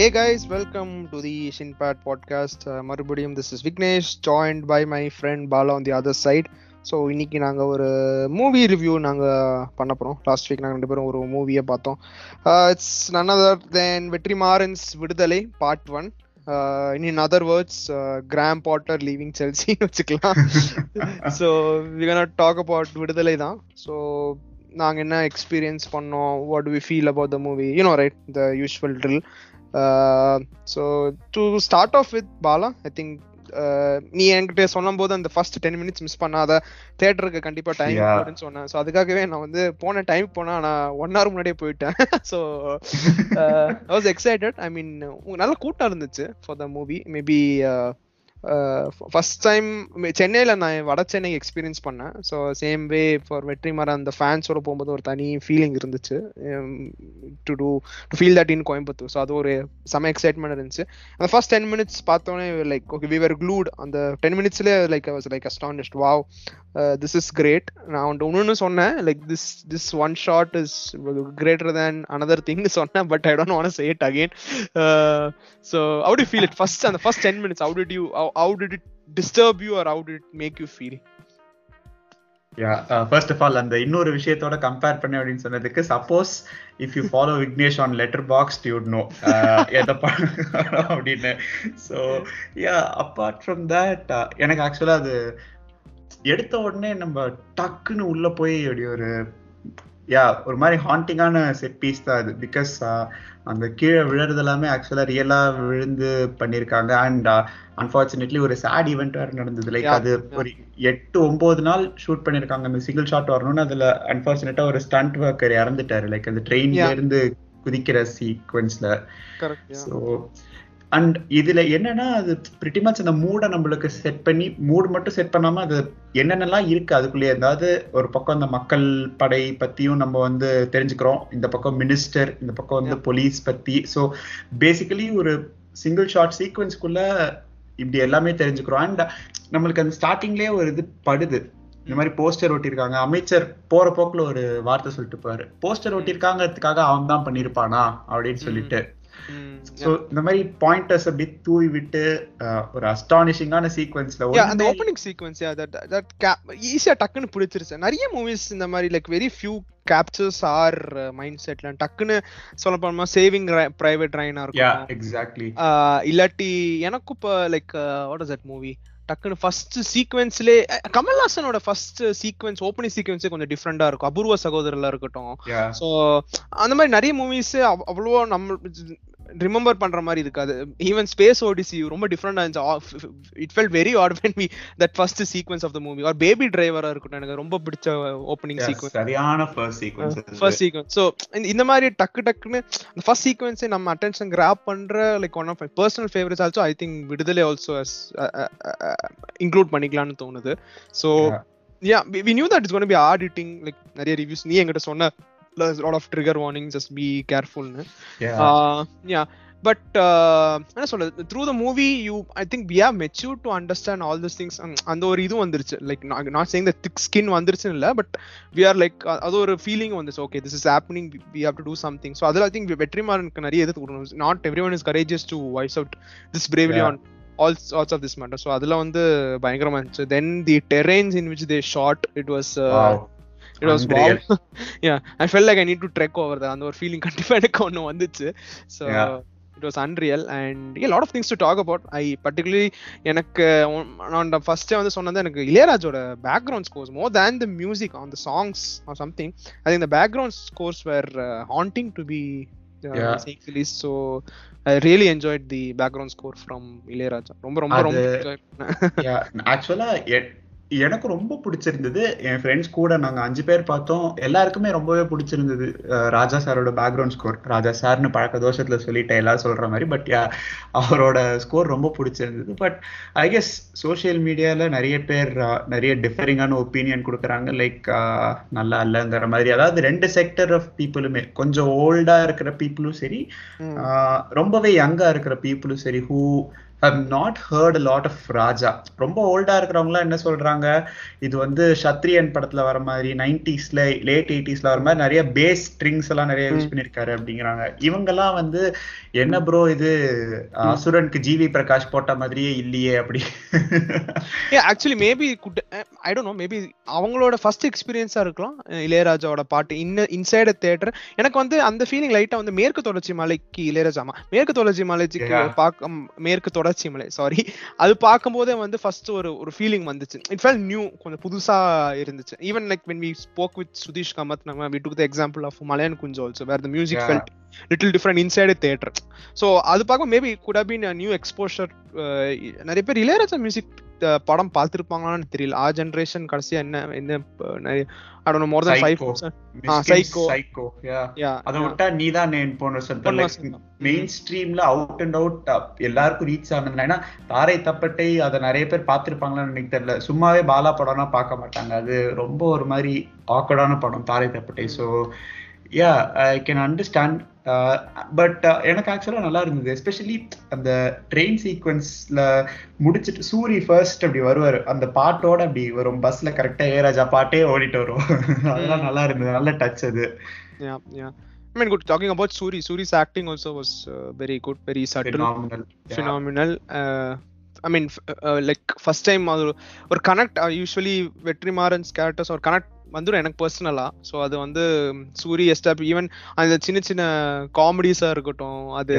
Hey guys welcome to the shin pad podcast மறுபடியும் this is Vignesh joined by my friend Bala on the other side so இன்னைக்கு நாங்கள் ஒரு movie review நாங்கள் பண்ண போகிறோம் last week நாங்கள் ரெண்டு பேரும் ஒரு மூவியை பார்த்தோம். It's none other then Vetri Maaran's Viduthalai part one in other words Graham Potter leaving செல்சின்னு வச்சுக்கலாம். ஸோ வி டாக் அபவுட் விடுதலை தான். ஸோ நாங்கள் என்ன எக்ஸ்பீரியன்ஸ் பண்ணோம்? What we feel about the movie you know right the usual drill so to start off with Bala I think நீ என்கிட்ட சொல்லும் போது அந்த ஃபர்ஸ்ட் டென் மினிட்ஸ் மிஸ் பண்ணாத. தேட்டருக்கு கண்டிப்பா டைம் Yeah. போடுன்னு சொன்னேன். ஸோ அதுக்காகவே நான் வந்து போன டைம் போனா நான் ஒன் ஹவர் முன்னாடியே போயிட்டேன். So I was excited I mean நல்ல கூட்டம் இருந்துச்சு for the movie maybe first time சென்னையில் நான் வட சென்னை எக்ஸ்பீரியன்ஸ் பண்ணேன். So same way for Vetrimaaran அந்த ஃபேன்ஸோட போகும்போது ஒரு தனி ஃபீலிங் இருந்துச்சு. To do to feel that in Coimbatore. So அது ஒரு செம எக்ஸைட்மெண்ட் இருந்துச்சு. அந்த ஃபர்ஸ்ட் டென் மினிட்ஸ் பார்த்தோன்னே like okay we were glued அந்த ten மினிட்ஸ்லேயே like was like astonished wow this is great நான் வந்துட்டு ஒன்று சொன்னேன். Like this this one shot is greater than another thing சொன்னேன். But I don't want say it again so how to feel it first அந்த first ten minutes out you how how did it disturb you or how did make you feel yeah first of all அந்த இன்னொரு விஷயத்தோட compare பண்ணி அப்படின்னு சொன்னதுக்கு suppose if you follow Vignesh on Letterboxd you'd know எதை அப்படின்னு. So yeah apart from that எனக்கு actually அது எடுத்த உடனே நம்ம டக்குன்னு உள்ள போய் அப்படி ஒரு யா ஒரு மாதிரி ஹாண்டிங்கான செட் பீஸ் தான் அது பிகாஸ் அந்த கீழே விழுறது எல்லாமே ஆக்சுவலா ரியலா விழுந்து பண்ணியிருக்காங்க அண்ட் அன்பார்ச்சுனேட்லி ஒரு சேட் ஈவெண்ட் வேற நடந்தது. லைக் அது. ஒரு எட்டு ஒன்பது நாள் ஷூட் பண்ணிருக்காங்க. அந்த சிங்கிள் ஷாட் வரணும்னு அதுல அன்பார்ச்சுனேட்டா ஒரு ஸ்டண்ட் ஒர்க்கர் இறந்துட்டாரு. லைக் அந்த ட்ரெயின்ல. இருந்து குதிக்கிற சீக்வன்ஸ்ல ஸோ அண்ட் இதுல என்னன்னா அது பிரிட்டி மச் அந்த மூடை நம்மளுக்கு செட் பண்ணி மூடு மட்டும் செட் பண்ணாம அது என்னென்னலாம் இருக்கு அதுக்குள்ளேயே அதாவது ஒரு பக்கம் அந்த மக்கள் படை பத்தியும் நம்ம வந்து தெரிஞ்சுக்கிறோம். இந்த பக்கம் மினிஸ்டர் இந்த பக்கம் வந்து போலீஸ் பத்தி. ஸோ பேசிக்கலி ஒரு சிங்கிள் ஷார்ட் சீக்வன்ஸ்க்குள்ள இப்படி எல்லாமே தெரிஞ்சுக்கிறோம். அண்ட் நம்மளுக்கு அந்த ஸ்டார்டிங்லயே ஒரு இது படுது. இந்த மாதிரி போஸ்டர் ஒட்டியிருக்காங்க. அமைச்சர் போற போக்குல ஒரு வார்த்தை சொல்லிட்டு போறாரு. போஸ்டர் ஒட்டியிருக்காங்கிறதுக்காக அவன் தான் பண்ணிருப்பானா அப்படின்னு சொல்லிட்டு. சோ இந்த மாதிரி பாயிண்டர்ஸ் அப்படி தூவி விட்டு ஒரு அஸ்டானிஷிங்கான சீக்வன்ஸ்ல அந்த ஓப்பனிங் சீக்வன்ஸ் ஈஸியா டக்குன்னு பிடிச்சிருச்சு. நிறைய மூவிஸ் இந்த மாதிரி like very few captures are mind செட்ல டக்குன்னு சொல்ல போனோமா சேவிங் பிரைவேட் ரைனா இருக்கும் எக்ஸாக்ட்லி இல்லாட்டி எனக்கும் இப்போ like what is that movie டக்குன்னு ஃபர்ஸ்ட் சீக்வன்ஸ்லே கமல்ஹாசனோட ஃபர்ஸ்ட் சீக்வன்ஸ் ஓப்பனிங் சீக்வன்ஸே கொஞ்சம் டிஃப்ரெண்டா இருக்கும். அபூர்வ சகோதரர்ல இருக்கட்டும். ஸோ அந்த மாதிரி நிறைய மூவிஸ் அவ்வளோ நம்ம ரிமெம்பர் பண்ற மாதிரி இருக்காது. ஈவன் ஸ்பேஸ் ஓடிசி ரொம்ப டிஃப்ரெண்டா இருந்துச்சு. It felt very odd when me that first sequence of the movie or baby டிரைவரா இருக்கட்டும் எனக்கு ரொம்ப பிடிச்ச ஓப்பனிங் சீக்வன்ஸ் சரியான first sequence first sequence so இந்த மாதிரி டக்கு டக்குன்னு அந்த ஃபர்ஸ்ட் சீக்வன்ஸே நம்ம அட்டென்ஷன் கிராப் பண்ற like one of my personal favourites also I think Viduthalai also include பண்ணிக்கலாம்னு தோணுது. So yeah we knew that it's gonna be hard hitting like நிறைய ரிவ்யூஸ் நீ என்கிட்ட சொன்ன lot of trigger warning just be கேர்ஃபுல்னு yeah but என்ன சொல்றது? Through the movie you I think we have mature to understand all this things அந்த ஒரு இது வந்துருச்சு. Like not saying the thick skin வந்துருச்சுன்னு இல்லை பட் வி ஆர் லைக் அது ஒரு ஃபீலிங் வந்துச்சு. Okay this is happening we have to do something so அதில் ஐ திங்க் வெற்றிமாறனுக்கு நிறைய எது கொடுக்கணும். Not everyone is courageous to voice out this bravely. On all sorts of this matter so அதில் வந்து பயங்கரமா இருந்துச்சு. Then the terrains in which they shot it was it was Unreal. Yeah I felt like I need to trek over அந்த ஒரு feeling கண்டிப்பா எனக்கு ஒன்று வந்துச்சு. So. It was unreal and a lot of things to talk about I particularly எனக்கு நான் ஃபர்ஸ்டே வந்து சொன்னது எனக்கு இளையராஜோட background scores more than the music on the songs or something I think the background scores were haunting to be Yeah. So I really enjoyed the background score from Ilaiyaraaja ரொம்ப ரொம்ப ரொம்ப அது- என்ஜாய் ஆக்சுவலா எனக்கு ரொம்ப பிடிச்சிருந்தது. என் friends கூட நாங்க அஞ்சு பேர் பார்த்தோம். எல்லாருக்குமே ரொம்பவே பிடிச்சிருந்தது. ராஜா சாரோட பேக்ரவுண்ட் ஸ்கோர் ராஜா சார்னு பழக்க தோஷத்துல சொல்லிட்டேன் எல்லாரும் சொல்ற மாதிரி. பட் அவரோட ஸ்கோர் ரொம்ப பிடிச்சிருந்தது. பட் ஐ கெஸ் சோஷியல் மீடியால நிறைய பேர் நிறைய டிஃபரிங்கான ஒப்பீனியன் கொடுக்குறாங்க. லைக் நல்லா இல்லைங்கிற மாதிரி. அதாவது ரெண்டு செக்டர் ஆஃப் பீப்புளுமே கொஞ்சம் ஓல்டா இருக்கிற பீப்புளும் சரி ரொம்பவே யங்கா இருக்கிற பீப்புளும் சரி who Not heard a lot of Raja ரொம்ப ஓல்டா இருக்கிறவங்களாம் என்ன சொல்றாங்க? இது வந்து சத்ரியன் படத்துல வர மாதிரி நைன்டிஸ்ல லேட் எயிட்டிஸ்ல வர மாதிரி நிறைய பேஸ் ஸ்ட்ரிங்ஸ் எல்லாம் நிறைய யூஸ் பண்ணிருக்காரு அப்படிங்கிறாங்க. இவங்கெல்லாம் வந்து என்ன ப்ரோ இது? அசுரனுக்கு ஜிவி பிரகாஷ் போட்ட மாதிரியே இல்லையே அப்படி. Actually maybe could I don't know maybe அவங்களோட ஃபர்ஸ்ட் எக்ஸ்பீரியன்ஸா இருக்கலாம் இளையராஜாவோட பாட்டு. இன்ன இன்சைடு தேட்டர் எனக்கு வந்து அந்த ஃபீலிங் லைட்டா வந்து மேற்கு தொடர்ச்சி மலைக்கு இளையராஜாமா மேற்கு தொடர்ச்சி மலைக்கு. பார்க்க மேற்கு தொடர்ச்சி மலை சாரி அது பார்க்கும்போதே வந்து ஃபர்ஸ்ட் ஒரு ஒரு ஃபீலிங் வந்துச்சு. இட் ஃபெல் நியூ கொஞ்சம் புதுசா இருந்துச்சு. Even like when we spoke with Sudheesh Kamath நம்ம we took the example of Malayan Kunju also where the music. Felt little different inside theatre so அது பார்க்க maybe could been new exposure நிறைய பேர் Ilaiyaraaja music படம் பார்த்திருப்பாங்களான்னு தெரியல. ஆ generation கடைசியா என்ன என்ன நிறைய மோர் தென். சைக்கோ யா அதை விட்டா நீதான் நேன் போன சொல்லிட்டு பொன்ன லைக் வசந்தம். மெயின் ஸ்ட்ரீம்ல அவுட் அண்ட் அவுட் எல்லாருக்கும் ரீச் ஆனதுல ஏன்னா தாரை தப்பட்டை அதை நிறைய பேர் பார்த்திருப்பாங்களான்னு எனக்கு தெரியல. சும்மாவே பாலா படம்னா பார்க்க மாட்டாங்க. அது ரொம்ப ஒரு மாதிரி ஆக்கடான படம் Tharai Thappattai. So yeah I can understand but எனக்கு ஆக்சுவலா நல்லா இருந்தது. எஸ்பெஷலி அந்த ட்ரெயின் சீக்வன்ஸ்ல முடிச்சிட்டு சூரி ஃபர்ஸ்ட் அப்படி வருவாரு. அந்த பாட்டோட அப்படி வரும். பஸ்ல கரெக்டா ஏராஜா பாட்டே ஓடிட்டு வரும். அதெல்லாம் நல்லா இருந்தது. நல்ல டச் அது. Yeah yeah. I mean, good. Talking about Suri, Suri's acting also was uh, very good, very subtle, phenomenal. Yeah. phenomenal. Uh, F- uh, like first time அது ஒரு- கனெக்ட் யூஸ்வலி வெற்றிமாறன்ஸ் கேரக்டர்ஸ் ஒரு கனெக்ட் வந்துடும் எனக்கு பர்சனலா so அது வந்து Suri எஸ்டாப் even அந்த சின்ன சின்ன காமெடிஸா இருக்கட்டும் அது.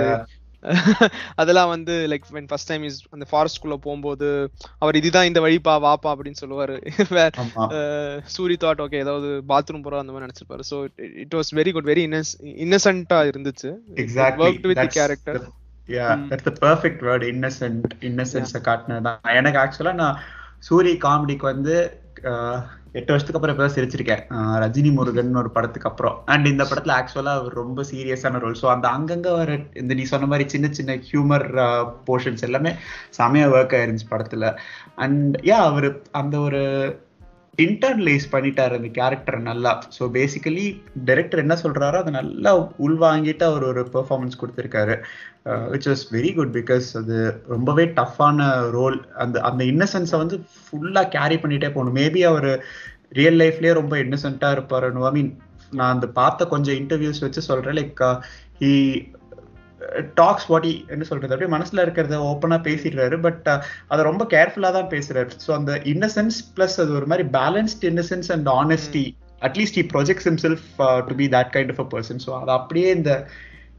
அதெல்லாம் வந்து like when first time is அந்த ஃபாரஸ்ட் குள்ள போகும்போது அவர் இதுதான் இந்த வழிப்பா வாப்பா அப்படின்னு சொல்லுவாரு. சூரி தாட் ஓகே ஏதாவது பாத்ரூம் போறோம் அந்த மாதிரி நினைச்சிருப்பாரு so it was very good very இன்னசென்ட்டா இருந்துச்சு Exactly. Work with character the perfect word, innocent. Innocence அ காட்டுனதுதான். எனக்கு ஆக்சுவலா நான் சூரி காமெடிக்கு வந்து எட்டு வருஷத்துக்கு அப்புறம் இப்ப சிரிச்சிருக்கேன். ரஜினி முருகன் ஒரு படத்துக்கு அப்புறம். அண்ட் இந்த படத்துல ஆக்சுவலா அவர் ரொம்ப சீரியஸான ரோல் ஸோ அந்த அங்கங்க வர இந்த நீ சொன்ன மாதிரி சின்ன சின்ன ஹியூமர் போர்ஷன்ஸ் எல்லாமே செமையா ஒர்க் ஆயிருந்துச்சு படத்துல. அண்ட் யா அவர் அந்த ஒரு இன்டர்லேஸ் பண்ணிட்டாரு அந்த கேரக்டர் நல்லா. ஸோ பேசிக்கலி டைரக்டர் என்ன சொல்றாரோ அதை நல்லா உள்வாங்கிட்டு அவர் ஒரு பெர்ஃபார்மன்ஸ் கொடுத்துருக்காரு. Which was very good because அது ரொம்பவே டஃப்பான ரோல் அந்த அந்த இன்னசென்ஸை வந்து ஃபுல்லாக கேரி பண்ணிட்டே போகணும். மேபி அவர் ரியல் லைஃப்லேயே ரொம்ப இன்னசென்ட்டாக இருப்பாருன்னு. ஐ மீன் நான் அந்த பார்த்த கொஞ்சம் இன்டர்வியூஸ் வச்சு சொல்கிறேன் லைக் ஹி uh, டாக்ஸ் வாட்டி என்ன சொல்றது. அப்படியே மனசுல இருக்கிறத ஓப்பனா பேசிடுறாரு. பட் அதை ரொம்ப கேர்ஃபுல்லா தான் பேசுறாரு. ஸோ அந்த இன்னசென்ஸ் பிளஸ் அது ஒரு மாதிரி balanced innocence and honesty at least he projects himself to be that kind of a person so அது அப்படியே இந்த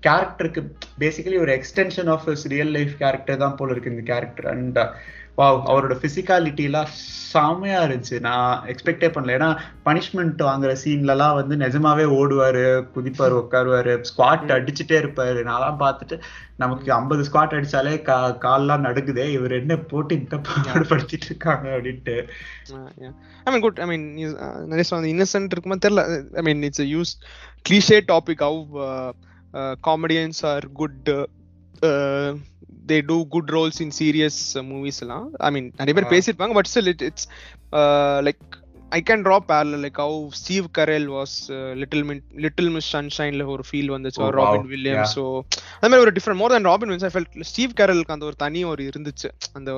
கேரக்டருக்கு பேசிக்கலி ஒரு extension of real life character தான் போல இருக்கு இந்த கேரக்டர் அண்ட் வாவ் அவரோட பிசிக்காலிட்டிலாம் செமையா இருந்துச்சு. நான் எக்ஸ்பெக்டே பண்ணல. ஏன்னா பனிஷ்மெண்ட் வாங்குற சீன்லலாம் வந்து நிஜமாவே ஓடுவாரு குதிப்பாரு உட்காருவாரு ஸ்குவாட் அடிச்சுட்டே இருப்பாரு. நான்லாம் பார்த்துட்டு நமக்கு ஐம்பது ஸ்குவாட் அடிச்சாலே கா கால்லாம் நடுக்குதே இவர் என்ன போட்டு இந்த பாடுபடுத்திட்டு இருக்காங்க அப்படின்ட்டு. ஐ மீன் குட் ஐ மீன் நிறைய சொன்ன இன்னசென்ட் இருக்குமா தெரியல. I mean it's use cliche topic how comedians are good they do good roles in serious movies எல்லாம். ஐ மீன் நிறைய பேர். பேசியிருப்பாங்க but still it it's like I can draw parallel like how Steve Carell was little மின் little miss சன்ஷைன்ல ஒரு feel வந்துச்சு Oh, robin. Williams Yeah. ஸோ அது மாதிரி ஒரு different more than Robin Williams I felt Steve கரெலுக்கு அந்த ஒரு தனி ஒரு இருந்துச்சு. அந்த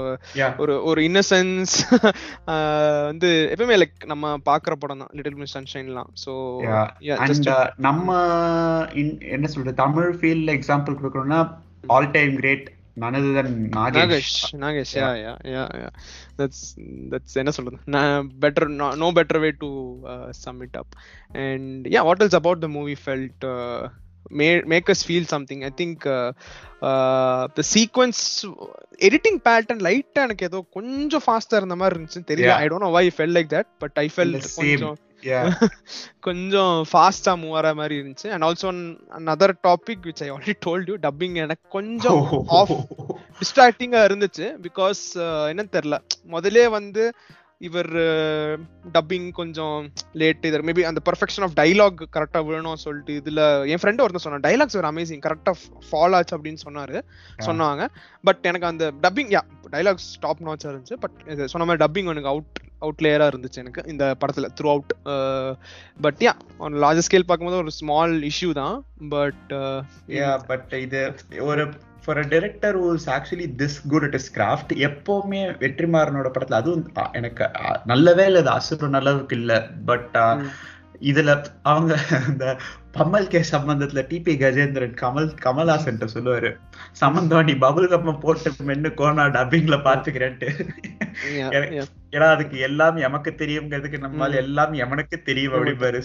ஒரு ஒரு இன்னசென்ஸ் வந்து எப்பவுமே லைக் நம்ம பாக்குற படம் தான் லிட்டில் மிஸ் சன்ஷைன்லாம் ஸோ நம்ம என்ன சொல்றது தமிழ் ஃபீல்ட்ல எக்ஸாம்பிள் கொடுக்கணும்னா all time great none than Nagesh Nagesh Nagesh yeah yeah yeah yeah that's that's என்ன சொல்றது நான் better no better way to sum it up and yeah what else about the felt make us feel something I think the sequence editing pattern லைட்டா எனக்கு ஏதோ கொஞ்சம் ஃபாஸ்டா இருந்த மாதிரி இருந்துச்சுன்னு தெரியல. I don't know why felt like that but I felt The. கொஞ்சம் Yeah. கொஞ்சம் ஃபாஸ்டா மூவ் ஆற மாதிரி இருந்துச்சு and also another topic which I already told you dubbing எனக்கு கொஞ்சம் ஆஃப் டிஸ்ட்ராக்டிங்கா இருந்துச்சு பிகாஸ் என்ன தெரியல முதல்லே வந்து இவர் டப்பிங் கொஞ்சம் லேட் இது மேபி அந்த பர்ஃபெக்ஷன் ஆஃப் டைலாக் கரெக்டா விழணும் சொல்லிட்டு இதுல என் ஃப்ரெண்ட் ஒருத்தன் சொன்னான் டைலாக்ஸ் ஒரு அமேசிங் கரெக்டா ஃபால் ஆச்சு அப்படின்னு சொன்னாரு சொன்னாங்க. பட் எனக்கு அந்த டப்பிங் யா டைலாக்ஸ் டாப் நாச்சா இருந்துச்சு. பட் சொன்ன மாதிரி டப்பிங் எனக்கு அவுட் அவுட்லேயரா இருந்துச்சு எனக்கு இந்த படத்துல throughout but yeah on large scale பார்க்கும்போது ஒரு ஸ்மால் இஷ்யூ தான். பட் but இது ஒரு for a director whose actually this good it is craft எப்பவுமே வெற்றிமாறனோட படத்துல அதுவும் எனக்கு நல்லவே இல்லை அது அசுரம் அளவுக்கு இல்ல. பட் இதுல அவங்க இந்த பம்மல் கே சம்பந்தத்துல டிபி கஜேந்திரன் கமல் கமல்ஹாசன் சொல்லுவாரு. சம்பந்தம் நீ பபுள் கம்ம போட்டு மென்னு கோனா டப்பிங்ல பாத்துக்கிறேன்ட்டு. ஏன்னா அதுக்கு எல்லாம் எமக்கு தெரியுங்கிறதுக்கு நம்மால எல்லாம் எமனுக்கு தெரியும் அப்படிம்பாரு.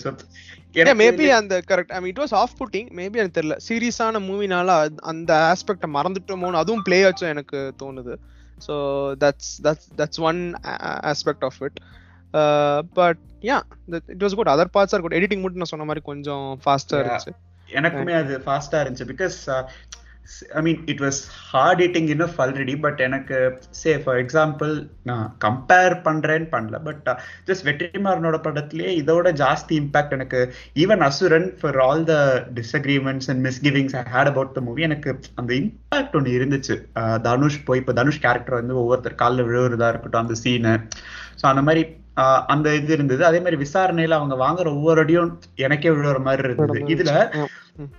எனக்கு மேபி அந்த correct I it was off putting maybe எனக்கு தெரியல. சீரியஸான மூவினால அந்த ஆஸ்பெக்ட மறந்துட்டோமோன்னு அதுவும் பிளே ஆச்சும் எனக்கு தோணுது. So that's that's that's one aspect of it but yeah it was good other parts are good editing மட்டும் நான் சொன்ன மாதிரி கொஞ்சம் ஃபாஸ்டா. இருந்துச்சு. எனக்குமே அது ஃபாஸ்டா இருந்துச்சு. Because I mean it was hard hitting enough already but எனக்கு சே ஃபார் எக்ஸாம்பிள் நான் கம்பேர் பண்றேன்னு பண்ணல. பட் ஜஸ்ட் வெற்றிமாறனோட படத்திலேயே இதோட ஜாஸ்தி இம்பாக்ட் எனக்கு even Asuran for all the disagreements and misgivings I had about the movie எனக்கு அந்த இம்பாக்ட் ஒன்று இருந்துச்சு. அஹ் தனுஷ் போய் இப்போ தனுஷ் கேரக்டர் வந்து ஒவ்வொருத்தர் காலில் விழுவுறதா இருக்கட்டும் அந்த சீனு ஸோ அந்த மாதிரி அந்த இது இருந்தது. அதே மாதிரி விசாரணையில அவங்க வாங்குற ஒவ்வொரு அடியும் எனக்கே விழுற மாதிரி இருந்தது. இதுல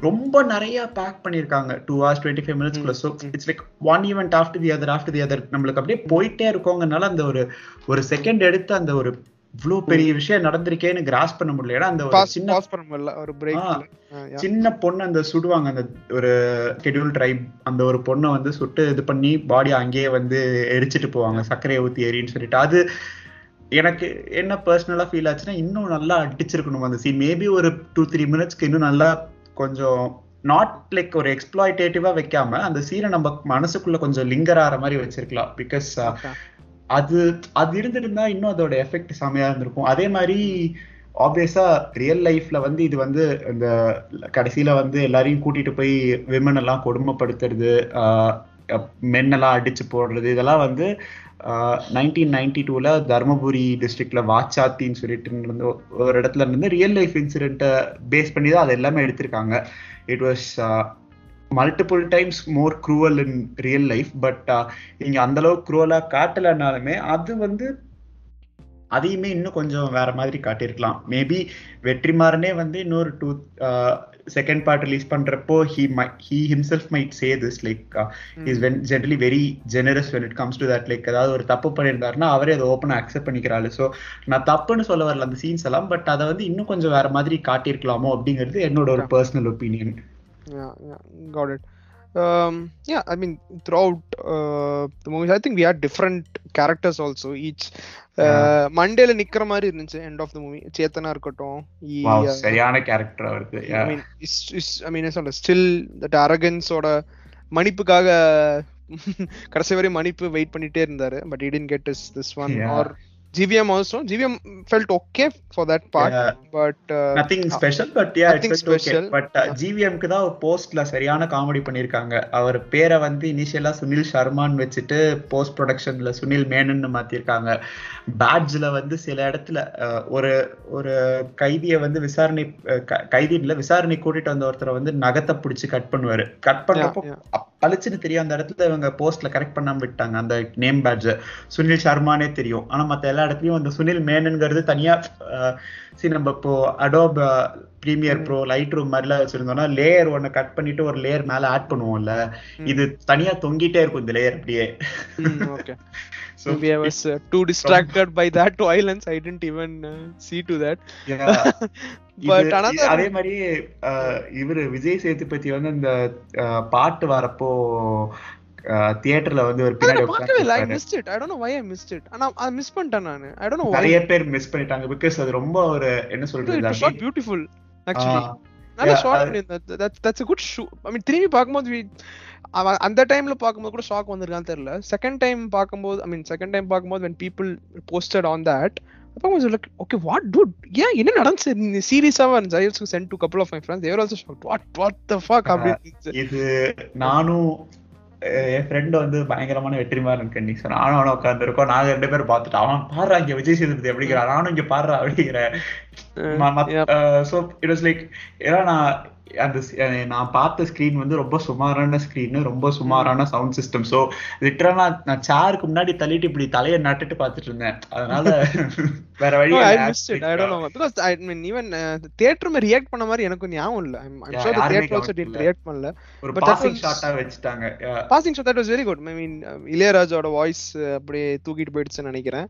ரொம்ப நிறைய பேக் பண்ணிருக்காங்க two hours twenty five மினிட்ஸ்க்குள்ள so it's like one event after the other after the other நம்மளுக்கு அப்படியே போயிட்டே இருக்கோங்கனால அந்த ஒரு ஒரு செகண்ட் எடுத்து அந்த ஒரு இவ்ளோ பெரிய விஷயம் நடந்திருக்கேன்னு கிராஸ் பண்ண முடியல. ஏன்னா அந்த சின்ன பண்ண முடியல. ஒரு பிரேக். சின்ன பொண்ணு அந்த சுடுவாங்க. அந்த ஒரு ஷெட்யூல் ட்ரைப் அந்த ஒரு பொண்ணை வந்து சுட்டு இது பண்ணி பாடி அங்கேயே வந்து எரிச்சிட்டு போவாங்க. சர்க்கரையை ஊத்தி எரின்னு சொல்லிட்டு. அது எனக்கு என்ன பர்சனலா ஃபீல் ஆச்சுன்னா இன்னும் நல்லா அடிச்சிருக்கணும் அந்த சீன் மேபி ஒரு டூ த்ரீ மினிட்ஸ்க்கு இன்னும் நல்லா கொஞ்சம் நாட் லைக் ஒரு எக்ஸ்ப்ளாய்டேட்டிவா வைக்காம அந்த சீனை நம்ம மனசுக்குள்ள கொஞ்சம் லிங்கர் ஆற மாதிரி வச்சிருக்கலாம். பிகாஸ் அது அது இருந்திருந்தா இன்னும் அதோட எஃபெக்ட் செமையா இருந்திருக்கும். அதே மாதிரி ஆப்வியஸா ரியல் லைஃப்ல வந்து இது வந்து இந்த கடைசியில வந்து எல்லாரையும் கூட்டிட்டு போய் விமன் எல்லாம் கொடுமைப்படுத்துறது மென் எல்லாம் அடிச்சு போடுறது இதெல்லாம் வந்து நைன்டீன் நைன்டி டூவில் தர்மபுரி டிஸ்ட்ரிக்டில் வாச்சாத்தின்னு சொல்லிட்டு இருந்து ஒரு இடத்துல இருந்து ரியல் லைஃப் இன்சிடென்ட்டை பேஸ் பண்ணி தான் அது எல்லாமே எடுத்திருக்காங்க. It was multiple times more cruel in real life but நீங்கள் அந்தளவுக்கு க்ரூவலாக காட்டலைனாலுமே அது வந்து அதையுமே இன்னும் கொஞ்சம் வேற மாதிரி காட்டியிருக்கலாம். மேபி வெற்றிமாறனே வந்து இன்னொரு டூ செகண்ட் பார்ட் ரிலீஸ் பண்றப்போ he my he himself might say this like is when generally very generous when it comes to that like ஏதாவது ஒரு தப்பு பண்ணியிருந்தாருன்னா அவரே அதை ஓப்பன் அக்செப்ட் பண்ணிக்கிறாரு. ஸோ நான் தப்புன்னு சொல்ல வரல அந்த சீன்ஸ் எல்லாம் பட் அதை வந்து இன்னும் கொஞ்சம் வேற மாதிரி காட்டியிருக்கலாமோ அப்படிங்கிறது என்னோட ஒரு personal opinion um yeah i mean throughout uh, the movies i think we had different characters also each. மண்டேல நிக்கிற மாதிரி இருந்துச்சு எண்ட் ஆஃப் த மூவி சேத்தனா இருக்கட்டும் சரியான கேரக்டர் அவருக்கு ஐ மீன் ஐ மீன் சொல்ல ஸ்டில் தட் அரகன்ஸோட மன்னிப்புக்காக கடைசி வரை மன்னிப்பு வெயிட் பண்ணிட்டே இருந்தாரு but I didn't get is this one or GVM also. GVM felt okay for that part, Yeah. but uh, nothing special but yeah nothing it's okay special. But ஜிவிஎம்க்கு தான் போஸ்ட்ல சரியான comedy பண்ணிருக்காங்க அவர் பேரை வந்து இனிஷியலா சுனில் சர்மான்னு வச்சுட்டு போஸ்ட் ப்ரொடக்ஷன்ல சுனில் மேனன்னு மாத்திருக்காங்க பேட்ஜ்ல வந்து சில இடத்துல ஒரு ஒரு கைதியை வந்து விசாரணை கைதி இல்ல விசாரணை கூட்டிட்டு வந்த ஒருத்தரை வந்து நகத்தை பிடிச்சு கட் பண்ணுவாரு கட். அப்- பளிச்சுன்னு தெரியும் அந்த இடத்துல இவங்க போஸ்ட்ல கரெக்ட் பண்ணாம விட்டாங்க அந்த நேம் பேட்ஜ் சுனில் சர்மானே தெரியும். ஆனா மத்த எல்லா இடத்துலயும் அந்த சுனில் மேனன்ங்கிறது தனியா அஹ், சரி நம்ம இப்போ Adobe Premiere Pro Lightroom மாதிரிலாம் வச்சிருந்தோம்னா லேயர் ஒன்னு கட் பண்ணிட்டு ஒரு லேயர் மேல ஆட் பண்ணுவோம்ல இது தனியா தொங்கிட்டே இருக்கும் இந்த லேயர் அப்படியே. So, I was uh, too distracted by that violence. I didn't even uh, see to that. yeah. Another- அதே மாதிரி அஹ், இவரு விஜய் சேதுபதி வந்து இந்த அஹ், பாட்டு வரப்போ தியேட்டர்ல வந்து ஒரு ஆனா, பின்னாடி பார்க்கவே இல்லை. Why I missed it. ஆனா அதை மிஸ் பண்ணிட்டேன் நானு. நிறைய பேர் மிஸ் பண்ணிட்டாங்க. பிகாஸ் அது ரொம்ப ஒரு என்ன சொல்றது அப்படி- நல்ல shot that's that's good shoot I mean திரும்பி அவன் அந்த டைம்ல பார்க்கும்போது கூட ஷாக் வந்திருக்கான்னு தெரியல. செகண்ட் டைம் பார்க்கும்போது ஐ மீன் செகண்ட் டைம் பார்க்கும்போது when people posted on that அப்போ கொஞ்சம் லைக் ஓகே வாட் டூட் ஏன் என்ன நடந்துச்சு? சீரியஸாவா இருந்துச்சு I also sent to couple of my friends they were also shock what what the fuck இருந்துச்சு. இது நானும் என் ஃப்ரெண்ட் வந்து பயங்கரமான வெற்றிமாறன் கண்ணி சார் நானும் அவனும் உட்காந்துருக்கோம் நாங்க ரெண்டு பேரும் பார்த்துட்டோம். அவன் பாடுறா இங்கே விஜய் சேதுபதி அப்படிங்கிறான். நானும் இங்க பாடுறா அப்படிங்கிற ஸோ இட் வாஸ் லைக் ஏன்னா நான் அந்த நான் பார்த்த ஸ்க்ரீன் வந்து ரொம்ப சுமாரான ஸ்க்ரீன் ரொம்ப சுமாரான சவுண்ட் சிஸ்டம் ஸோ லிட்டரலா நான் சேருக்கு முன்னாடி தள்ளிட்டு இப்படி தலையை நட்டுட்டு பார்த்துட்டு இருந்தேன். அதனால வேற வழி I missed it I don't know because I mean even theatre may react பண்ண மாதிரி எனக்கு ஞாபகம் இல்ல. I am sure theatre also did react பண்ணல. ஒரு பாசிங் ஷாட்டா வெச்சிட்டாங்க. Passing shot that was very good I mean இளையராஜாவோட வாய்ஸ் அப்படியே தூக்கிட்டு போயிடுச்சுன்னு நினைக்கிறேன்.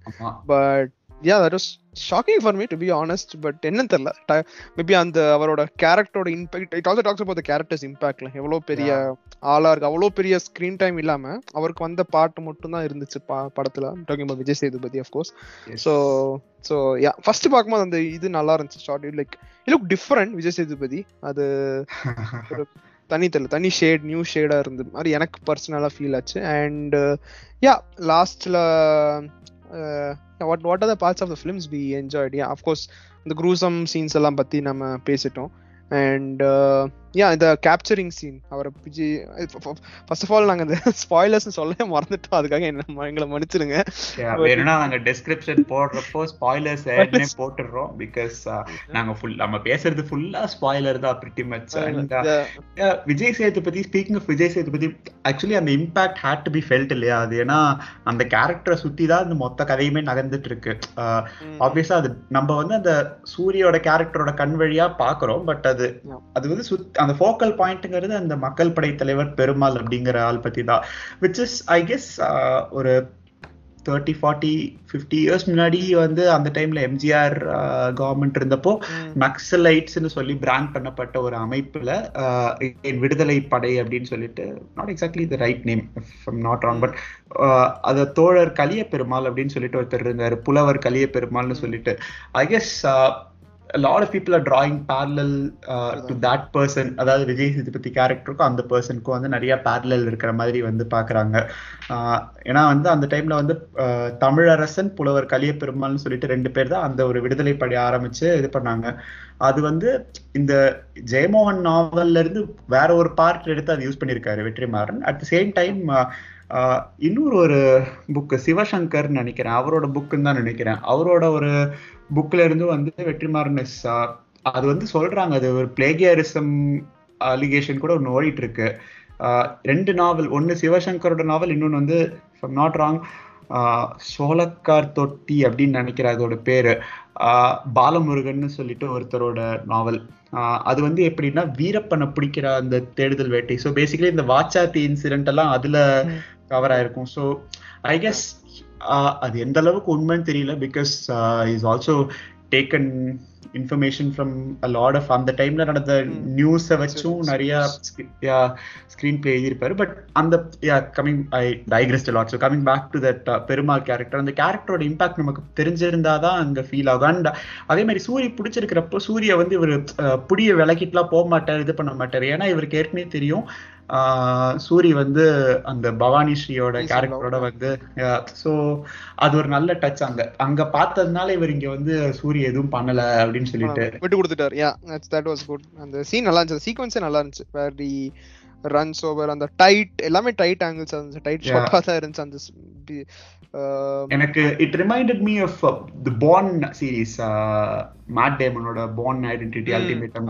But yeah that was shocking for me to be honest but என்னன்னு தெரியல. மேபி அந்த அவரோட கேரக்டரோட impact it also talks about characters இம்பாக்ட்ல எவ்வளவு பெரிய ஆளா இருக்கு அவ்வளவு பெரிய ஸ்கிரீன் டைம் இல்லாம அவருக்கு வந்த பாட்டு மட்டும் தான் இருந்துச்சு படத்துல. Talking about Vijay Sethupathi of course so so yeah first பார்க்கும்போது அந்த இது நல்லா இருந்துச்சு shot like look different Vijay Sethupathi. அது தனி தெரியல தனி ஷேட் நியூ ஷேடா இருந்த மாதிரி எனக்கு பர்சனலா ஃபீல் ஆச்சு. அண்ட் யா லாஸ்ட்ல what what are the parts of the films we enjoyed yeah of course இந்த குரூசம் சீன்ஸ் எல்லாம் பற்றி நம்ம பேசிட்டோம். அண்ட் யா இந்த கேப்சரிங் சீன் அவரை பிஜி ஃபர்ஸ்ட் ஆஃப் ஆல் நாங்க இந்த ஸ்பாய்லர்ஸ் சொல்ல மறந்துட்டோம். அதுக்காக என்ன எங்களை மன்னிச்சிருங்க. வேணும்னா நாங்க டிஸ்கிரிப்ஷன் போடுறப்போ ஸ்பாய்லர்ஸ் ஏற்கனவே போட்டுடுறோம். பிகாஸ் நாங்க ஃபுல் நம்ம பேசுறது ஃபுல்லா ஸ்பாய்லர் தான் pretty much and Vijay Sethupathi speaking of Vijay Sethupathi actually அந்த impact had to be felt இல்லையா? அது ஏன்னா அந்த கேரக்டரை சுத்தி தான் அந்த மொத்த கதையுமே நகர்ந்துட்டு இருக்கு ஆப்வியஸா அது நம்ம வந்து அந்த சூரியோட கேரக்டரோட கண் வழியா பாக்குறோம் பட் அது அது வந்து சுத் அந்த ஃபோக்கல் பாயிண்ட்ங்கிறது அந்த மக்கள் படை தலைவர் பெருமாள் அப்படிங்கிற ஆள் பத்தி தான். விச் இஸ் ஐ கெஸ் ஒரு தேர்ட்டி ஃபார்ட்டி ஃபிஃப்டி இயர்ஸ் முன்னாடி வந்து அந்த டைம்ல எம்ஜிஆர் கவர்மெண்ட் இருந்தப்போ நக்சலைட்ஸ்னு சொல்லி பிராண்ட் பண்ணப்பட்ட ஒரு அமைப்புல விடுதலை படை அப்படின்னு சொல்லிட்டு not exactly the right name not wrong but அத தோழர் கலிய பெருமாள் அப்படின்னு சொல்லிட்டு ஒருத்தர் இருந்தாரு. புலவர் கலிய பெருமாள்னு சொல்லிட்டு I guess a lot of people are drawing parallel uh, to that person. அதாவது விஜய் சேதுபதி கேரக்டருக்கும் அந்த பர்சனுக்கும் வந்து நிறைய பேரலல் இருக்கிற மாதிரி வந்து பாக்குறாங்க ஏன்னா வந்து அந்த டைம்ல வந்து தமிழரசன் புலவர் கலிய பெருமாள்னு சொல்லிட்டு ரெண்டு பேர் தான் அந்த ஒரு விடுதலை படி ஆரம்பிச்சு இது பண்ணாங்க. அது வந்து இந்த ஜெயமோகன் நாவல்ல இருந்து வேற ஒரு பார்ட் எடுத்து அது யூஸ் பண்ணியிருக்காரு Vetrimaaran. At the same time இன்னொரு ஒரு புக்கு சிவசங்கர்னு நினைக்கிறேன். அவரோட புக்குன்னு தான் நினைக்கிறேன். அவரோட ஒரு புக்ல இருந்து வந்து வெற்றிமாறன் அது வந்து சொல்றாங்க அது ஒரு பிளேகியரிசம் அலிகேஷன் கூட ஒன்று ஓடிட்டு இருக்கு ரெண்டு நாவல் ஒன்று சிவசங்கரோட நாவல் இன்னொன்று வந்து நாட் ராங் சோளக்கார் தொட்டி அப்படின்னு நினைக்கிற அதோட பேரு. பாலமுருகன் சொல்லிட்டு ஒருத்தரோட நாவல். அது வந்து எப்படின்னா வீரப்பனை பிடிக்கிற அந்த தேடுதல் வேட்டை. ஸோ பேசிக்கலி இந்த வாச்சாத்தி இன்சிடென்ட் எல்லாம் அதுல கவர் ஆயிருக்கும். ஸோ ஐ கெஸ் அது எந்த அளவுக்கு உண்மைன்னு தெரியல. Because is also taken information from a lot of அந்த டைம்ல நடந்த நியூஸை வச்சும் நிறைய ஸ்கிரீன் பிளே எழுதியிருப்பாரு. பட் அந்த coming I digressed lot so coming back to that Perumal character அந்த கேரக்டரோட இம்பாக்ட் நமக்கு தெரிஞ்சிருந்தாதான் அங்க ஃபீல் ஆகும். அண்ட் அதே மாதிரி சூரிய பிடிச்சிருக்கிறப்போ சூரிய வந்து இவர் புடிய விளக்கிட்டுலாம் போக மாட்டார் இது பண்ண மாட்டார். ஏன்னா இவருக்கு ஏற்கனவே தெரியும் சூரி வந்து அந்த பவானி ஸ்ரீயோட கேரக்டரோட வந்து ஸோ அது ஒரு நல்ல டச் அங்க. அங்க பார்த்ததுனால இவர் இங்க வந்து சூரிய எதுவும் பண்ணல அப்படின்னு சொல்லிட்டு. விட்டு கொடுத்துட்டாரு. யா தட் வாஸ் குட் அந்த சீன் நல்லா இருந்துச்சு. சீக்வன்ஸே நல்லா இருந்துச்சு. வேர் தி ரன்ஸ் ஓவர் அந்த டைட் எல்லாமே டைட் ஆங்கிள்ஸ் இருந்துச்சு. டைட் ஷாட்டா தான் இருந்துச்சு அந்த எனக்கு it reminded me of the Bourne series Matt டேமனோட Bourne Identity Ultimatum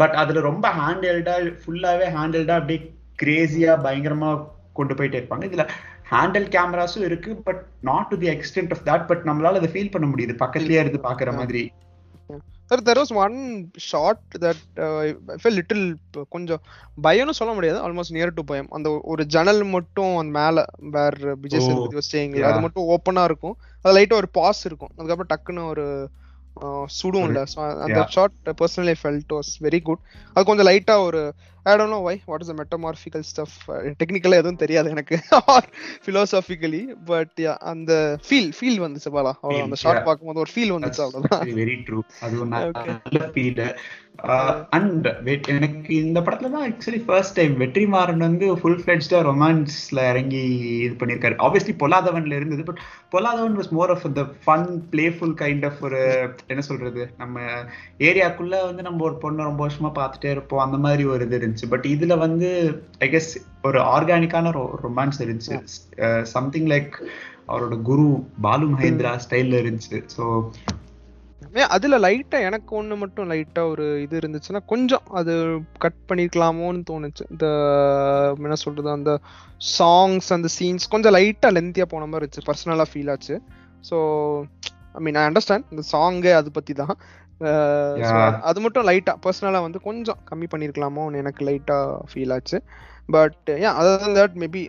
but அதுல ரொம்ப ஹேண்டல்டா ஃபுல்லாவே ஹேண்டல்டா அப்படியே கிரேசியா பயங்கரமா கொண்டு போயிட்டே இருப்பாங்க. இதுல ஹேண்டல் கேமராஸும் இருக்கு but not to the extent of that but நம்மளால அதை ஃபீல் பண்ண முடியுது. பக்கத்துலயே இருந்து பாக்குற மாதிரி. Sir there was one shot that little கொஞ்சம் பயம்னு சொல்ல முடியாது. ஆல்மோஸ்ட் நியர் டு பயம். அந்த ஒரு ஜன்னல் மட்டும் அந்த மேல வேர் விஜய் சேதுபதி அது மட்டும் ஓப்பனா இருக்கும். அது லைட்டா ஒரு பாஸ் இருக்கும். அதுக்கப்புறம் டக்குன்னு ஒரு சுடும் இல்ல. அந்த shot personally felt was very good அது கொஞ்சம் லைட்டா ஒரு I don't know why what is the metamorphical stuff டெக்னிக்கலா எதுவும் தெரியாது எனக்கு. ஆர் பிலாசாபிக்கலி பட் அந்த ஃபீல் ஃபீல் வந்துச்சு பாலா. அந்த ஷார்ட் பார்க்கும்போது ஒரு ஃபீல் வந்துச்சு அவ்வளவுதான். வெரி ட்ரூ அது ஒரு நல்ல ஃபீல் அண்ட் எனக்கு இந்த படத்துல தான் ஆக்சுவலி ஃபர்ஸ்ட் டைம் வெற்றிமாறன் வந்து ஃபுல் ஃபிளெட்ஜ்டா ரொமான்ஸ்ல இறங்கி இது பண்ணியிருக்காரு. ஆப்வியஸ்லி பொல்லாதவன்ல இருந்தது but Polladhavan was more of the fun playful kind of ஒரு என்ன சொல்றது? நம்ம ஏரியாக்குள்ள வந்து நம்ம ஒரு பொண்ணை ரொம்ப வருஷமா பார்த்துட்டே இருப்போம். அந்த மாதிரி ஒரு இது இருந்துச்சு. பட் இதுல வந்து ஐ கெஸ் ஒரு ஆர்கானிக்கான ரொமான்ஸ் இருந்துச்சு. சம்திங் லைக் அவரோட குரு பாலு மகேந்திரா ஸ்டைல்ல இருந்துச்சு. ஸோ அதுல லைட்டா எனக்கு ஒண்ணு மட்டும் லைட்டா ஒரு இது இருந்துச்சுன்னா கொஞ்சம் அது கட் பண்ணிருக்கலாமோன்னு தோணுச்சு. இந்த என்ன சொல்றது அந்த சாங்ஸ் அந்த சீன்ஸ் கொஞ்சம் லைட்டா லென்த்தியா போன மாதிரி இருந்துச்சு. பர்சனலா ஃபீல் ஆச்சு. So I mean I understand இந்த சாங்கு அது பத்தி தான். அது மட்டும் லைட்டா பர்சனலா வந்து கொஞ்சம் கம்மி பண்ணிருக்கலாமோன்னு எனக்கு லைட்டா ஃபீல் ஆச்சு. But and other that maybe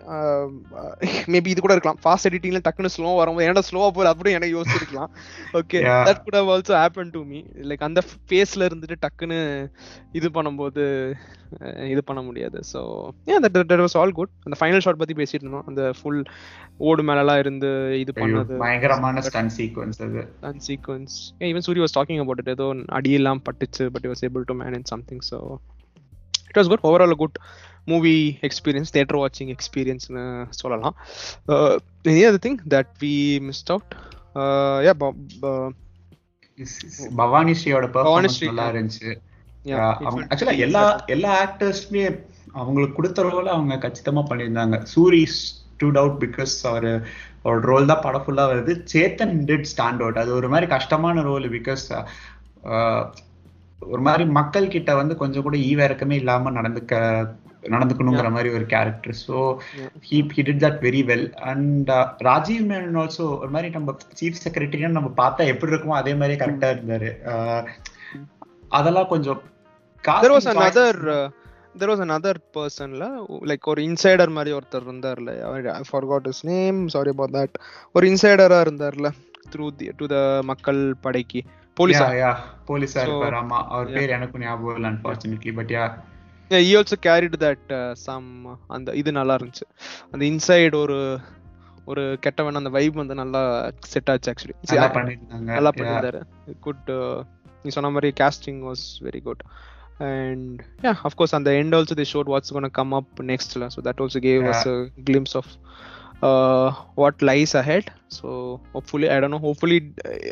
maybe இது கூட இருக்கலாம். ஃபாஸ்ட் எடிட்டிங்ல டக்குன்னு ஸ்லோ வரும்போது என்னடா ஸ்லோவா போகுது அப்படின்னு எனக்கு யோசிச்சிருக்கலாம். Okay. That could have also happen to me like அந்த ஃபேஸ்ல இருந்துட்டு டக்குன்னு இது பண்ணும்போது இது பண்ண முடியாது. ஸோ ஏன் that that was all good அந்த ஃபைனல் ஷாட் பத்தி பேசிட்டு இருந்தோம். அந்த ஃபுல் ஓடு மேலலாம் இருந்து இது பண்ணது. பயங்கரமான ஸ்டன் சீக்வன்ஸ் அது. And sequence even Soori was talking about it ஏதோ அடியெல்லாம் பட்டுச்சு but was able to manage something so it was good overall good movie experience theatre வாட்சிங் எக்ஸ்பீரியன்ஸ்னு சொல்லலாம். Any other thing that we missed out yeah Bhavani ஸ்ரீயோட performance நல்லா yeah. இருந்துச்சு ஆக்சுவலா எல்லா எல்லா ஆக்டர்ஸ்மே அவங்களுக்கு கொடுத்த ரோல அவங்க கச்சிதமா பண்ணியிருந்தாங்க. சூரி ஸ்டூட் அவுட் பிகாஸ் அவர் அவரோட ரோல் தான் படம் ஃபுல்லா வருது. சேத்தன் டிட் ஸ்டாண்ட் அவுட் அது ஒரு மாதிரி கஷ்டமான ரோல் பிகாஸ் ஒரு மாதிரி மக்கள் கிட்ட வந்து கொஞ்சம் கூட ஈவ இறக்கமே இல்லாம நடந்துக்க நடந்துக்கணுங்கிற மாதிரி ஒரு character so. He he did that very well and Rajiv Menon also ஒரு மாதிரி நம்ம சீஃப் செக்ரட்டரின்னு நம்ம பார்த்தா எப்படி இருக்குமோ அதே மாதிரி கரெக்டா இருந்தாரு. Uh, அதெல்லாம் கொஞ்சம் there was casting another choices- there was another person la like ஒரு இன்சைடர் மாதிரி ஒருத்தர் இருந்தார்ல. ஐ forgot his name. Sorry about that. ஒரு இன்சைடரா இருந்தார்ல. த்ரூ தி டு த மக்கள் படைக்கு. போலீஸா Yeah, yeah. போலீஸா So, இருப்பாரு. ஆமா. அவர். பேர் எனக்கும் ஞாபகம் இல்லை unfortunately but yeah yeah. He also carried that uh, some அந்த இது நல்லா இருந்துச்சு. அந்த இன்சைடு ஒரு ஒரு கெட்டவன் அந்த வைப் வந்து நல்லா செட் ஆச்சு ஆக்சுவலி நல்லா பண்ணிருந்தாங்க நல்லா Yeah. பண்ணியிருந்தாரு. குட் நீ சொன்ன மாதிரி casting was very good and yeah of course அந்த end also the showed what's gonna come up நெக்ஸ்ட்ல so that also gave us glimpse of what lies ahead so hopefully I don't hopefully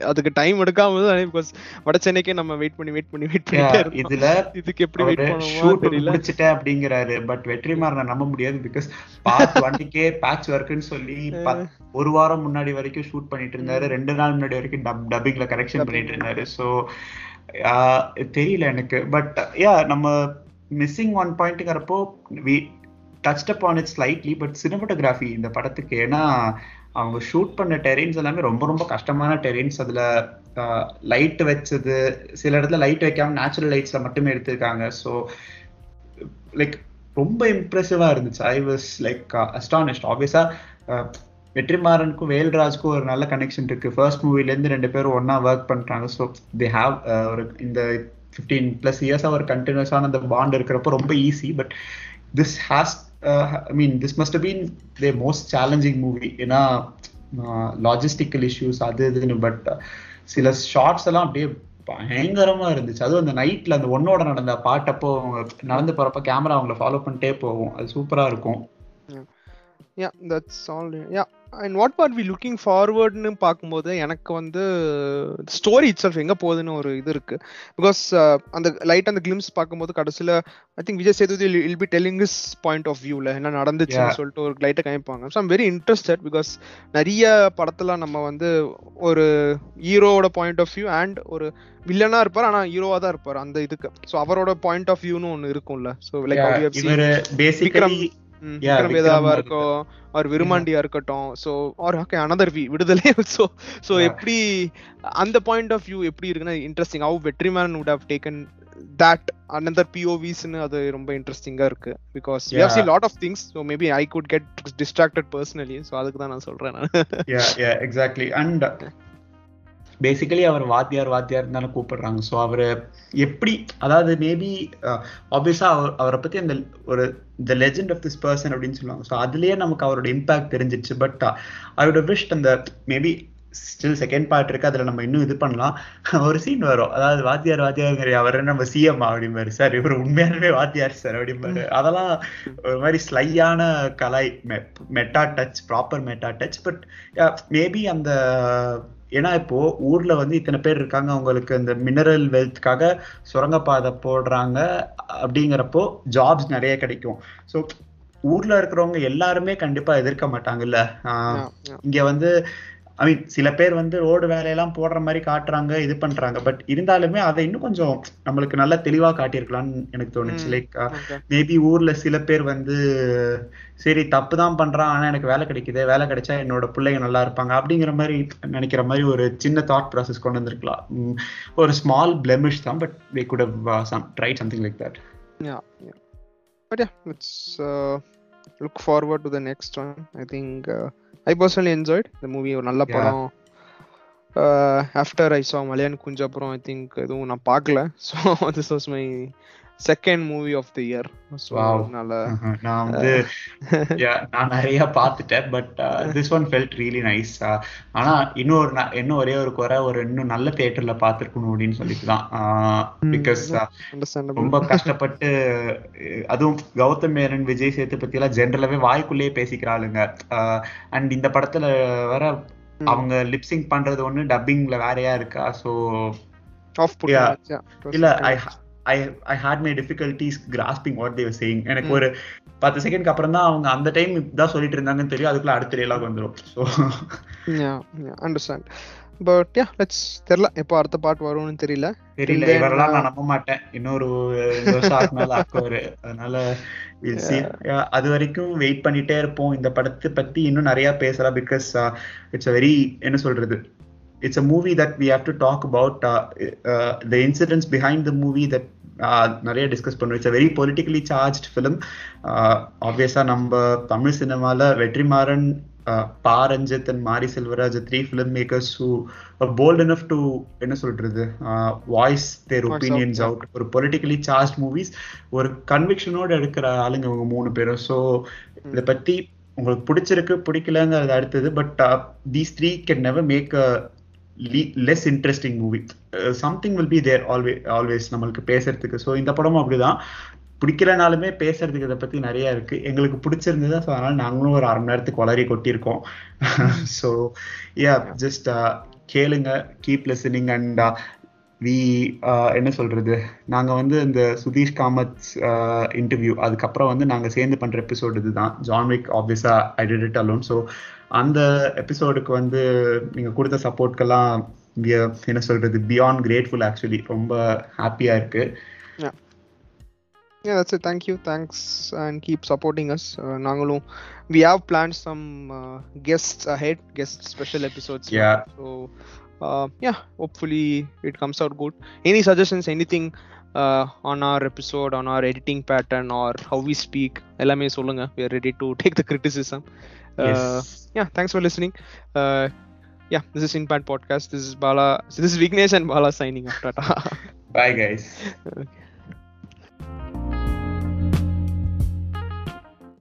அதுக்கு time எடுக்காம because வட சென்னைக்கே நம்ம wait பண்ணி wait பண்ணி wait இருந்தோம் இதுல இதுக்கு எப்படி வெயிட் பண்ணுவோமோ ஷூட் தெரியல. முடிச்சிட்டேன் அப்படிங்கிறாரு. பட் வெற்றிமாறனை நம்ப முடியாது பிகாஸ் பார்ட் ஒன்னுக்கே பேட்ச் ஒர்க்னு சொல்லி ஒரு வாரம் முன்னாடி வரைக்கும் ஷூட் பண்ணிட்டு இருந்தாரு. ரெண்டு நாள் முன்னாடி வரைக்கும் டப் டப்பிங்ல கரெக்ஷன் பண்ணிட்டு இருந்தாரு. ஸோ தெரியல எனக்கு. பட் யா நம்ம missing one பாயிண்ட்ங்கிறப்போ touched touch up on it slightly but cinematography இந்த படத்துக்கு ஏன்னா அவங்க ஷூட் பண்ண டெரெயின்ஸ் எல்லாமே ரொம்ப ரொம்ப கஷ்டமான டெரெயின்ஸ் அதில் லைட் வச்சது சில இடத்துல லைட் வைக்காம நேச்சுரல் லைட்ஸில் மட்டுமே எடுத்திருக்காங்க. ஸோ லைக் ரொம்ப இம்ப்ரெசிவாக இருந்துச்சு. ஐ வாஸ் லைக் அஸ்டானிஷ்ட் ஆப்வியஸாக வெற்றிமாறனுக்கும் வேல்ராஜ்க்கும் ஒரு நல்ல கனெக்ஷன் இருக்கு. ஃபர்ஸ்ட் மூவிலேருந்து ரெண்டு பேரும் ஒன்னா ஒர்க் பண்றாங்க. ஸோ தே ஹாவ் ஒரு இந்த ஃபிஃப்டீன் பிளஸ் இயர்ஸாக ஒரு கண்டினியூஸான அந்த பாண்ட் இருக்கிறப்போ ரொம்ப easy but this has I mean this must been the most challenging movie ஏன்னா uh, லாஜிஸ்டிக்கல் இஷ்யூஸ் அது இதுன்னு பட் uh, சில ஷார்ட்ஸ் எல்லாம் அப்படியே பயங்கரமா இருந்துச்சு. அதுவும் அந்த நைட்ல அந்த ஒன்னோட நடந்த பாட்டப்போ அவங்க நடந்து போறப்ப கேமரா அவங்கள ஃபாலோ பண்ணிட்டே போகும். அது சூப்பரா இருக்கும். Yeah that's all yeah and what are we looking ஃபார்வர்ட்னு பார்க்கும்போது எனக்கு வந்து ஸ்டோரி இட் செல்ஃப் எங்க போகுதுன்னு ஒரு இது இருக்கு. பிகாஸ் அந்த லைட் அந்த கிளிம்ஸ் பார்க்கும்போது கடைசியில் I think Vijay Sethupathi will be telling his point of வியூல என்ன நடந்துச்சுன்னு. சொல்லிட்டு ஒரு லைட்டை காமிப்பாங்க. So I'm very interested because நிறைய படத்துல நம்ம வந்து ஒரு ஹீரோவோட பாயிண்ட் ஆஃப் வியூ அண்ட் ஒரு வில்லனா இருப்பார் ஆனா ஹீரோவா தான் இருப்பார் அந்த இதுக்கு. ஸோ அவரோட பாயிண்ட் ஆஃப் வியூன்னு ஒன்று இருக்கும்ல. So like basically hmm, Yeah, Vikram Vikram வேதாவா இருக்கு. இருக்கும் அவர் விருமாண்டியா இருக்கட்டும். So R okay another we விடுதலை. So so. எப்படி அந்த பாயிண்ட் ஆஃப் வியூ எப்படி இருக்குன்னா interesting how வெற்றிமேன் would have taken that another பிஓவிஸ்னு அது ரொம்ப இன்ட்ரெஸ்டிங்கா இருக்கு. Because we have. See lot of things so maybe I could get distracted personally so அதுக்கு தான் நான் சொல்றேன் நான். எக்ஸாக்ட்லி அண்ட் பேசிக்கலி அவர் வாத்தியார் வாத்தியார் தானே கூப்பிடுறாங்க. ஸோ அவர் எப்படி அதாவது மேபி ஆப்வியஸாக அவர் அவரை பற்றி அந்த ஒரு the legend of this person அப்படின்னு சொல்லுவாங்க. ஸோ அதுலேயே நமக்கு அவரோட இம்பாக்ட் தெரிஞ்சிச்சு பட் அவரோட விஷ் அந்த மேபி ஸ்டில் செகண்ட் பார்ட் இருக்கு அதுல நம்ம இன்னும் இது பண்ணலாம். ஒரு சீன் வரும். அதாவது வாத்தியார் வாத்தியார் அவர் நம்ம சிஎம் அப்படிம்பாரு. சார் இவர் உண்மையாலுமே வாத்தியார் சார் அப்படிம்பாரு. அதெல்லாம் ஒரு மாதிரி ஸ்லையான கலாய் meta touch proper meta touch but maybe அந்த ஏன்னா இப்போ ஊர்ல வந்து இத்தனை பேர் இருக்காங்க. அவங்களுக்கு இந்த மினரல் வெல்த்காக சுரங்கப்பாதை போடுறாங்க அப்படிங்கிறப்போ ஜாப்ஸ் நிறைய கிடைக்கும். ஸோ ஊர்ல இருக்கிறவங்க எல்லாருமே கண்டிப்பா எதிர்க்க மாட்டாங்கல்ல. இங்க வந்து ஐ மீன் சில பேர் வந்து ரோடு வேலையெல்லாம் போடுற மாதிரி காட்டுறாங்க இது பண்றாங்க பட் இருந்தாலுமே அதை இன்னும் கொஞ்சம் நம்மளுக்கு நல்லா தெளிவா காட்டியிருக்கலாம்னு எனக்கு தோணுச்சு. லைக். மேபி ஊர்ல சில பேர் வந்து சரி தப்பு தான் பண்றான் ஆனா எனக்கு வேலை கிடைக்குது வேலை கிடைச்சா என்னோட பிள்ளைங்க நல்லா இருப்பாங்க அப்படிங்கிற மாதிரி நினைக்கிற மாதிரி ஒரு சின்ன தாட் ப்ராசஸ் கொண்டு வந்திருக்கலாம் ஒரு ஸ்மால் பிளெமிஷ் தான் but have uh, some tried something like that Yeah, yeah. But yeah, let's uh, look forward to the I personally enjoyed the movie. ஒரு நல்ல. படம் ஆஃப்டர் ஐ சா மலையான் குஞ்சு அப்புறம் ஐ திங்க் எதுவும் நான் பார்க்கல so this was my second movie of the year so Uh-huh. நான் வந்து yeah, நான் நிறைய பார்த்துட்டேன் but this one felt really nice ஆனா இன்னொரு இன்னும் ஒரே ஒரு குறை ஒரு இன்னும் நல்ல தியேட்டர்ல பார்த்துருக்கணும் அப்படின்னு சொல்லிட்டு தான் பிகாஸ் அண்டர்ஸ்டாண்டபிள் ரொம்ப கஷ்டப்பட்டு அதுவும் கௌதம் மேனன் விஜய் சேதுபதி எல்லாம் ஜென்ரலாவே வாய்க்குள்ளேயே பேசிக்கிறாளுங்க அண்ட் இந்த படத்துல வர அவங்க லிப்சிங் பண்றது ஒண்ணு டப்பிங்ல வேறையா இருக்கா. புட் இல்ல I I had my difficulties grasping what they're saying எனக்கு ஒரு பத்து செகண்ட்க்கு அப்புறம் தான் அவங்க அந்த டைம் தான் சொல்லிட்டு இருந்தாங்கன்னு தெரியும். அதுக்குள்ள அடுத்த டைலாக் வந்துரும். So understand but yeah let's தெரியல எப்போ அடுத்த பார்ட் வரும்னு தெரியல. தெரியல இவரெல்லாம் நான் uh, நம்ப மாட்டேன். இன்னொரு அதனால அது வரைக்கும் வெயிட் பண்ணிட்டே இருப்போம். இந்த படத்தை பத்தி இன்னும் நிறைய பேசலாம் பிகாஸ் இட்ஸ் வெரி என்ன சொல்றது? It's a movie that we have to talk about the incidents behind the movie that நிறைய டிஸ்கஸ் பண்ணுவோம். It's very politically charge film ஆப்வியஸா நம்ம தமிழ் சினிமால Vetrimaaran uh, Pa. Ranjith and Mari. Selvaraj three film makers who bold enough to என்ன சொல்றது voice their opinions. Out ஒரு politically charge movies ஒரு கன்விக்ஷனோட எடுக்கிற ஆளுங்க இவங்க மூணு பேரும். ஸோ இதை பத்தி உங்களுக்கு பிடிச்சிருக்கு பிடிக்கலங்கிறது அடுத்தது. But these three can never make a less interesting movie something will be there always always நம்மளுக்கு பேசுறதுக்கு. ஸோ இந்த படமும் அப்படிதான். பிடிக்கலனாலுமே பேசுறதுக்கு இதை பத்தி நிறைய இருக்கு. எங்களுக்கு பிடிச்சிருந்தது ஸோ அதனால நாங்களும் ஒரு அரை மணி நேரத்துக்கு வளரி கொட்டியிருக்கோம். ஸோ யா ஜஸ்ட் கேளுங்க கீப் லிசனிங் அண்ட் வி என்ன சொல்றது நாங்க வந்து இந்த சுதீஷ் காமத் இன்டர்வியூ அதுக்கப்புறம் வந்து நாங்க சேர்ந்து பண்ற எபிசோடு இதுதான் ஜான்விக் ஆப்வியஸா I did it alone so அந்த எபிசோடுக்கு வந்து நீங்க கொடுத்த சப்போர்ட்க்கெல்லாம் என்ன சொல்றது பியாண்ட் கிரேட்ஃபுல் ஆக்சுவலி ரொம்ப ஹாப்பியா இருக்கு Yeah, that's it. Thank you. Thanks and keep supporting us. Uh, நாங்களும் we have planned some uh, guests ahead, guest special episodes. Yeah. So uh, yeah, hopefully it comes out good. Any suggestions, anything uh, on our episode, on our editing pattern or how we speak, எல்லாமே சொல்லுங்க. We are ready to take the criticism. Uh, Yes. yeah, thanks for listening. Uh, yeah, this is Inpad Podcast. This is Bala. So this is Vignesh and Bala signing off. Tata. Bye guys. okay.